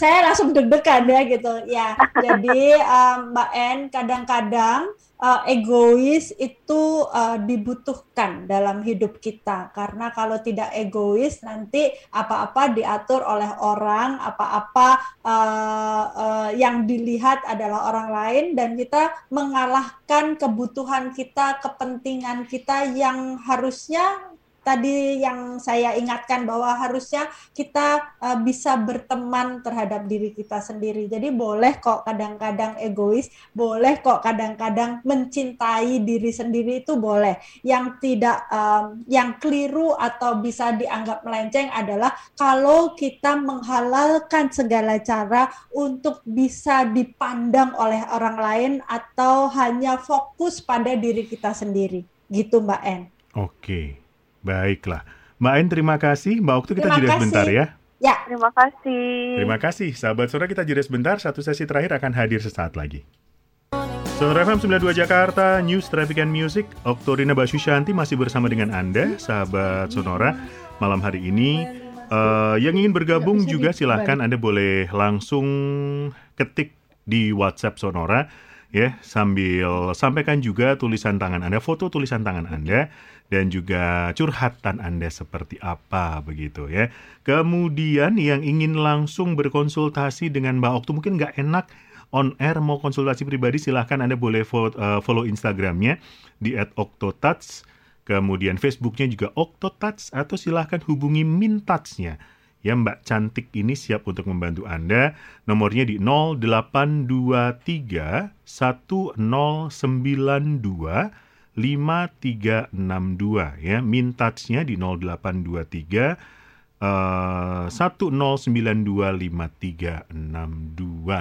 saya langsung deg-degan ya gitu. Ya jadi um, Mbak En kadang-kadang uh, egois itu uh, dibutuhkan dalam hidup kita. Karena kalau tidak egois nanti apa-apa diatur oleh orang apa-apa uh, uh, yang dilihat adalah orang lain dan kita mengalahkan kebutuhan kita kepentingan kita yang harusnya tadi yang saya ingatkan bahwa harusnya kita uh, bisa berteman terhadap diri kita sendiri. Jadi boleh kok kadang-kadang egois, boleh kok kadang-kadang mencintai diri sendiri itu boleh. Yang tidak um, yang keliru atau bisa dianggap melenceng adalah kalau kita menghalalkan segala cara untuk bisa dipandang oleh orang lain atau hanya fokus pada diri kita sendiri. Gitu Mbak En. Oke. Okay. Baiklah. Mbak Ain terima kasih. Mbak Oktu kita jeda sebentar ya. Ya, terima kasih. Terima kasih. Sahabat sore kita jeda sebentar. Satu sesi terakhir akan hadir sesaat lagi. Sonora FM 92 Jakarta, News Traffic and Music, Oktorina Basusyanti masih bersama dengan Anda, sahabat Sonora. Malam hari ini, uh, yang ingin bergabung juga silahkan Anda boleh langsung ketik di WhatsApp Sonora ya sambil sampaikan juga tulisan tangan Anda, foto tulisan tangan Anda dan juga curhatan Anda seperti apa begitu ya. Kemudian yang ingin langsung berkonsultasi dengan Mbak Oktu mungkin nggak enak on air mau konsultasi pribadi silahkan Anda boleh follow, uh, follow Instagramnya di @oktotats kemudian Facebooknya juga Oktotats atau silahkan hubungi Mintatsnya ya Mbak Cantik ini siap untuk membantu Anda nomornya di 0823 1092 5362 ya. Min touch-nya di 0823 uh, 10925362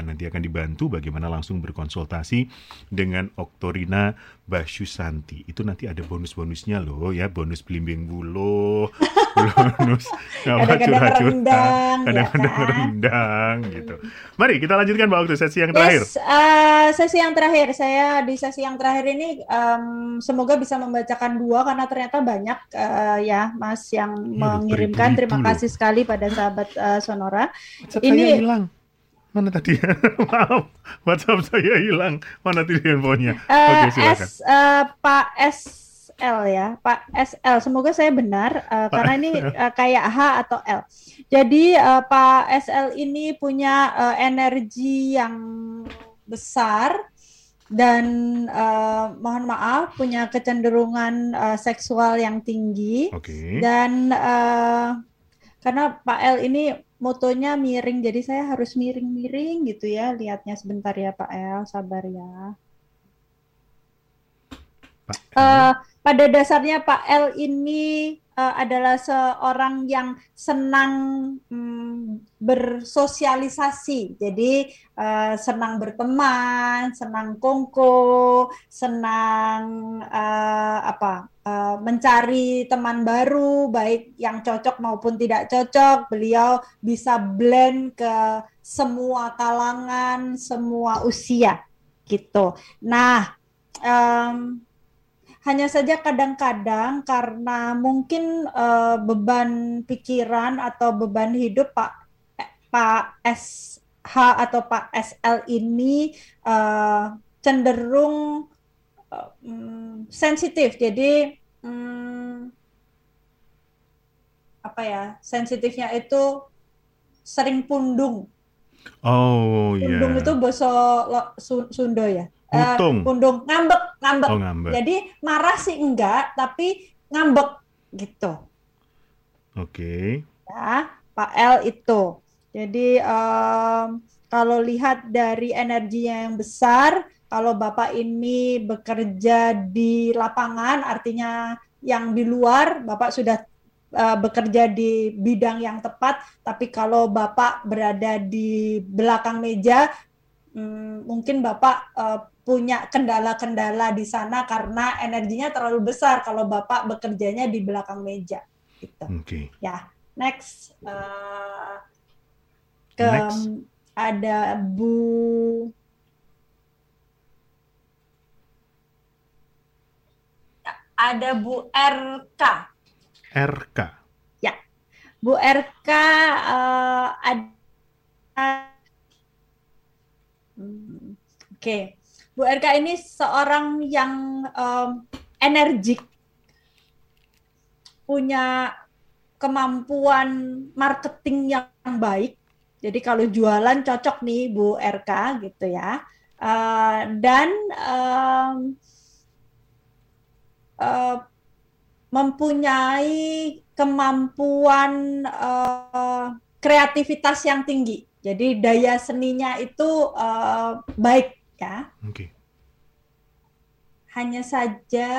nanti akan dibantu bagaimana langsung berkonsultasi dengan Oktorina Basyusanti. Itu nanti ada bonus-bonusnya loh ya, bonus belimbing bulu, bonus kadang-kadang rendang, kadang-kadang ya kan? rendang gitu. Mari kita lanjutkan Mbak Oktu sesi yang terakhir. Yes, uh, sesi yang terakhir saya di sesi yang terakhir ini um, semoga bisa membacakan dua karena ternyata banyak uh, ya Mas yang ya, mengirimkan. Terima kasih sekali pada sahabat uh, Sonora. WhatsApp ini saya hilang. Mana tadi? Maaf, WhatsApp saya hilang. Mana tadi handphonenya? Uh, Oke, silakan. S, uh, Pak S SL ya, Pak SL. Semoga saya benar uh, karena ini uh, kayak H atau L. Jadi uh, Pak SL ini punya uh, energi yang besar dan uh, mohon maaf punya kecenderungan uh, seksual yang tinggi okay. dan uh, karena Pak L ini motonya miring jadi saya harus miring-miring gitu ya lihatnya sebentar ya Pak L sabar ya. Pak L. Uh, pada dasarnya Pak L ini uh, adalah seorang yang senang um, bersosialisasi. Jadi uh, senang berteman, senang kongko, senang uh, apa? Uh, mencari teman baru, baik yang cocok maupun tidak cocok. Beliau bisa blend ke semua kalangan, semua usia, gitu. Nah. Um, hanya saja kadang-kadang karena mungkin uh, beban pikiran atau beban hidup Pak eh, Pak SH atau Pak SL ini uh, cenderung uh, um, sensitif. Jadi um, apa ya sensitifnya itu sering pundung Oh iya. Pundung itu bahasa lo- Su- Sunda ya. Eh, Untung. pundung ngambek, ngambek. Oh ngambek. Jadi marah sih enggak, tapi ngambek gitu. Oke. Ya, Pak L itu. Jadi em, kalau lihat dari energinya yang besar, kalau Bapak ini bekerja di lapangan, artinya yang di luar, Bapak sudah eh, bekerja di bidang yang tepat. Tapi kalau Bapak berada di belakang meja, hmm, mungkin Bapak eh, punya kendala-kendala di sana karena energinya terlalu besar kalau Bapak bekerjanya di belakang meja. Gitu. Oke. Ya, next eh, ke Next. ada Bu ada Bu RK. RK. Bu RK eh, ada Hmm, Oke. Bu RK ini seorang yang em, energik punya kemampuan marketing yang baik. Jadi kalau jualan cocok nih Bu RK gitu ya. Eh, dan em, eh, mempunyai kemampuan eh, kreativitas yang tinggi. Jadi daya seninya itu eh, baik ya. Oke. Hanya saja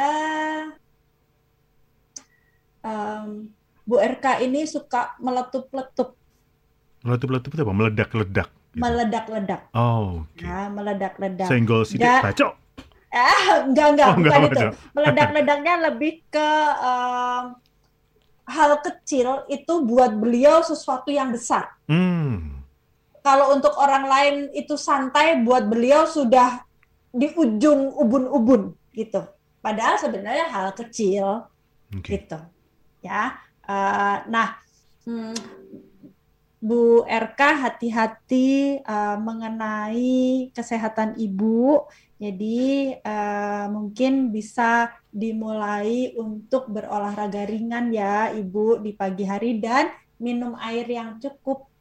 em, Bu RK ini suka meletup-letup, Meletup-letup itu apa? Meledak-ledak. gitu. meledak-ledak. Oh, oke. Ya, meledak-ledak. Senggol sidik bacok. Ah, enggak enggak, Oh, enggak, bukan enggak. itu. Meledak-ledaknya lebih ke em, hal kecil itu buat beliau sesuatu yang besar. Hmm. Kalau untuk orang lain itu santai, buat beliau sudah di ujung ubun-ubun gitu. Padahal sebenarnya hal kecil Oke. gitu. Ya. Eh, nah, hmm, Bu RK hati-hati eh, mengenai kesehatan ibu. Jadi eh, mungkin bisa dimulai untuk berolahraga ringan ya ibu di pagi hari dan minum air yang cukup.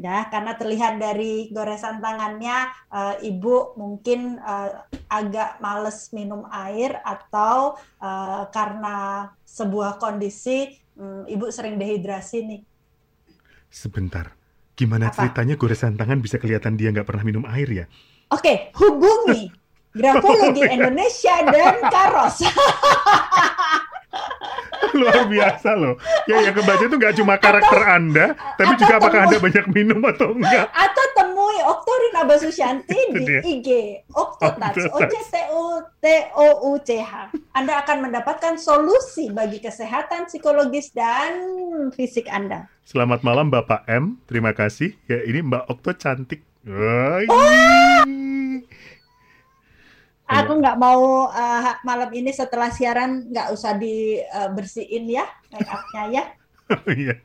Ya, karena terlihat dari goresan tangannya eh, ibu mungkin eh, agak males minum air atau eh, karena sebuah kondisi hmm, ibu sering dehidrasi nih. Sebentar. Gimana Apa? ceritanya goresan tangan bisa kelihatan dia nggak pernah minum air ya? Oke, hubungi Grafologi Indonesia dan Karos. Luar biasa loh. Ya yang kebaca itu nggak cuma karakter Anda, tapi atau juga apakah temu- Anda banyak minum atau enggak. Atau temui Oktorina Basusianti di. IG Oktotats, O. C T O T O U C H. Anda akan mendapatkan solusi bagi kesehatan psikologis dan fisik Anda. Selamat malam Bapak M, terima kasih. Ya ini Mbak Okto cantik. Wah, Aku nggak mau uh, malam ini setelah siaran nggak usah dibersihin ya make upnya ya. Iya.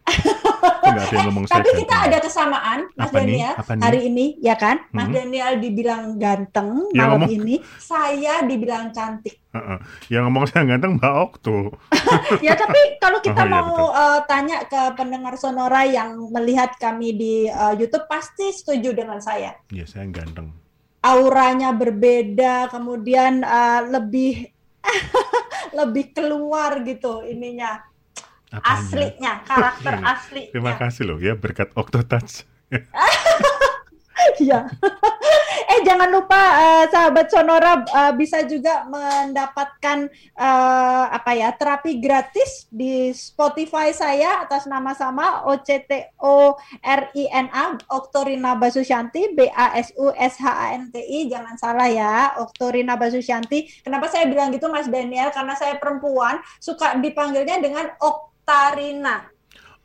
Ada ngomong saya Tapi kita ada kesamaan, Mas Apa nih? Daniel, Apa nih? hari ini, ya kan? Mas Hmm. Daniel dibilang ganteng Yang malam ngomong- ini, saya dibilang cantik. Heeh. Yang ngomong saya ganteng Mbak Okto. Ya, tapi kalau kita Oh, iya, mau uh, tanya ke pendengar Sonora yang melihat kami di uh, YouTube, pasti setuju dengan saya. Ya saya ganteng. Auranya berbeda, kemudian uh, lebih lebih keluar gitu ininya, Apanya? aslinya, karakter aslinya. Terima kasih loh ya berkat Okto Touch. Iya. eh jangan lupa eh, sahabat Sonora eh, bisa juga mendapatkan eh, apa ya terapi gratis di Spotify saya atas nama sama O C T O R I N A Oktorina Basusyanti B A S U S H A N T I jangan salah ya Oktorina Basusyanti. Kenapa saya bilang gitu Mas Daniel? Karena saya perempuan suka dipanggilnya dengan Oktarina.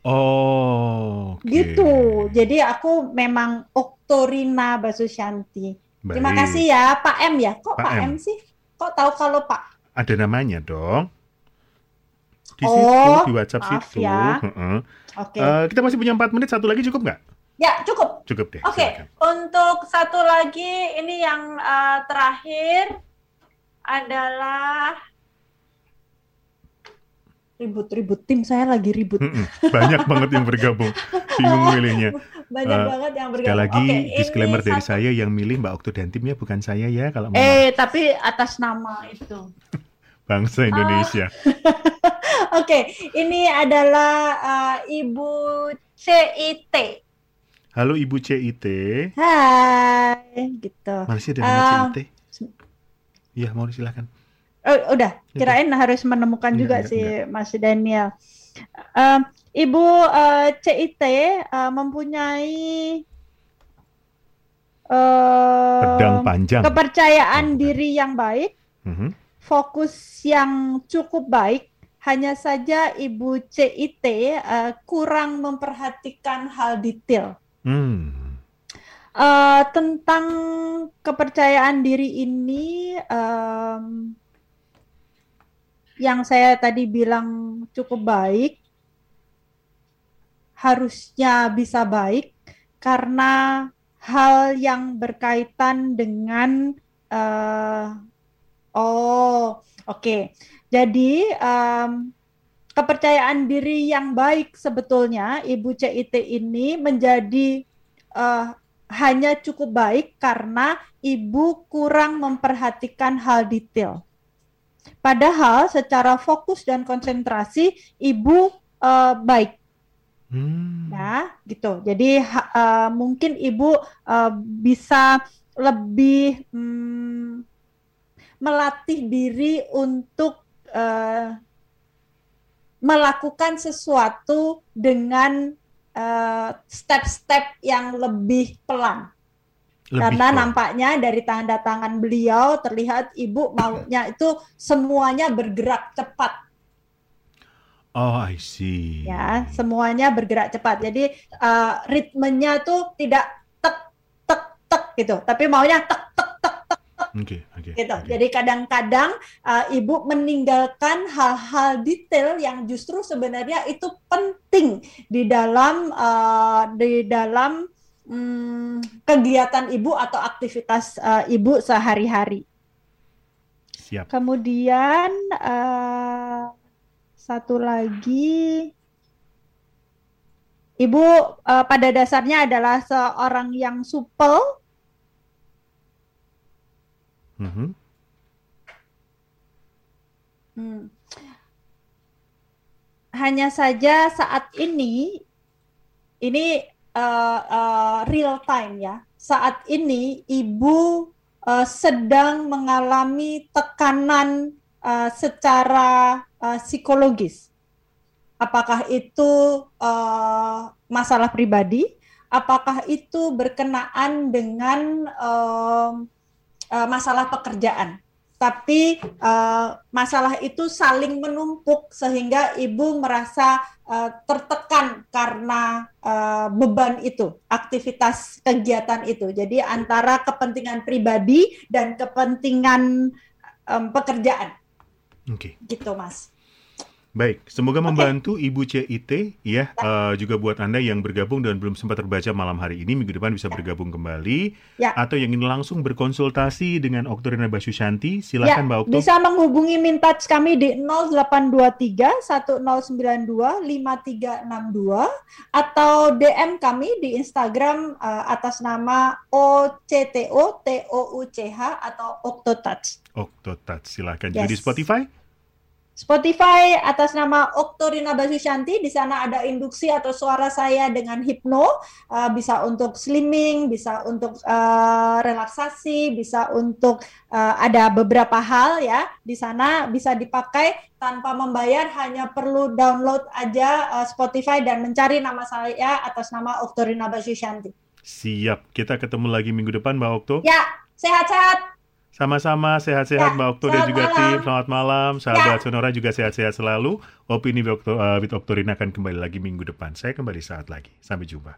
Oh, oke. Gitu. Jadi aku memang Oktorina Basusyanti. Terima Baik. kasih ya Pak M ya. Kok Pak Pak, M. M. sih? Kok tahu kalau Pak? Ada namanya dong. Di Oh, situ, di WhatsApp maaf situ. ya. Heeh. Oke. Eh, kita masih punya 4 menit, satu lagi cukup nggak? ya, cukup. Cukup deh. Oke. silakan. Untuk satu lagi ini yang eh, terakhir adalah ribut-ribut tim saya lagi ribut. Mm-mm. Banyak banget yang bergabung. Bingung milihnya. Banyak Eh, banget yang bergabung. Sekali lagi Oke, ini disclaimer dari satu- saya yang milih Mbak Okto dan timnya bukan saya ya kalau mau Eh, tapi atas nama itu. bangsa Indonesia. Oke, ini adalah eh, Ibu CIT. Halo Ibu CIT. Hai, gitu. Mana sih ada nama Ah, CIT? Iya, mau silakan. Oh, udah, kirain harus menemukan Enggak, juga enggak, si Mas Daniel. Em, Ibu eh, CIT eh, mempunyai eh, Pedang panjang. kepercayaan Oh, diri yang baik, Mhm. fokus yang cukup baik. Hanya saja Ibu CIT eh, kurang memperhatikan hal detail. Hmm. Eh, tentang kepercayaan diri ini, em, yang saya tadi bilang cukup baik, harusnya bisa baik karena hal yang berkaitan dengan, eh, oh, oke. Jadi, em, kepercayaan diri yang baik sebetulnya Ibu CIT ini menjadi eh, hanya cukup baik karena ibu kurang memperhatikan hal detail. Padahal secara fokus dan konsentrasi ibu eh, baik Hmm. ya, gitu. Jadi eh, mungkin ibu eh, bisa lebih mm, melatih diri untuk eh, melakukan sesuatu dengan step-step yang lebih pelan. Lebih Karena pelan. nampaknya dari tanda tangan beliau terlihat ibu maunya itu semuanya bergerak cepat Oh, I see. ya, semuanya bergerak cepat. Jadi eh, ritmenya tuh tidak tek tek tek gitu, tapi maunya tek tek Oke, oke. gitu. oke. Jadi kadang-kadang eh, ibu meninggalkan hal-hal detail yang justru sebenarnya itu penting di dalam eh, di dalam mm, kegiatan ibu atau aktivitas eh, ibu sehari-hari. Siap. Kemudian eh, satu lagi, ibu eh, pada dasarnya adalah seorang yang supel, Mhm. Hmm. Hanya saja saat ini, ini eh, eh, real time ya. Saat ini ibu eh, sedang mengalami tekanan eh, secara eh, psikologis. Apakah itu eh, masalah pribadi? Apakah itu berkenaan dengan em, eh, masalah pekerjaan? Tapi eh, masalah itu saling menumpuk sehingga ibu merasa eh, tertekan karena eh, beban itu, aktivitas kegiatan itu. Jadi antara kepentingan pribadi dan kepentingan em, pekerjaan, Oke. gitu mas. Baik, semoga membantu Ibu CIT ya, eh, juga buat Anda yang bergabung dan belum sempat terbaca malam hari ini, minggu depan bisa bergabung kembali. Ya. Atau yang ingin langsung berkonsultasi dengan Oktorina Basusyanti, Ya, silakan Mbak Okto. bisa menghubungi Mintouch kami di 0823 1092 5362 atau DM kami di Instagram eh, atas nama OCTO TOUCH atau Octotouch. Oktotouch, silakan juga di Yes. Spotify. Spotify atas nama Oktorina Basusyanti di sana ada induksi atau suara saya dengan hipno. Eh, bisa untuk slimming bisa untuk eh, relaksasi bisa untuk eh, ada beberapa hal ya di sana bisa dipakai tanpa membayar. Hanya perlu download aja eh, Spotify dan mencari nama saya atas nama Oktorina Basusyanti Siap, kita ketemu lagi minggu depan Mbak Okto. ya sehat-sehat Sama-sama sehat-sehat Ya, Mbak Okto dan juga malam. tim. Selamat malam, sahabat Sonora juga sehat-sehat selalu. Opini with Okto- eh, with Oktorina akan kembali lagi minggu depan. Saya kembali saat lagi. Sampai jumpa.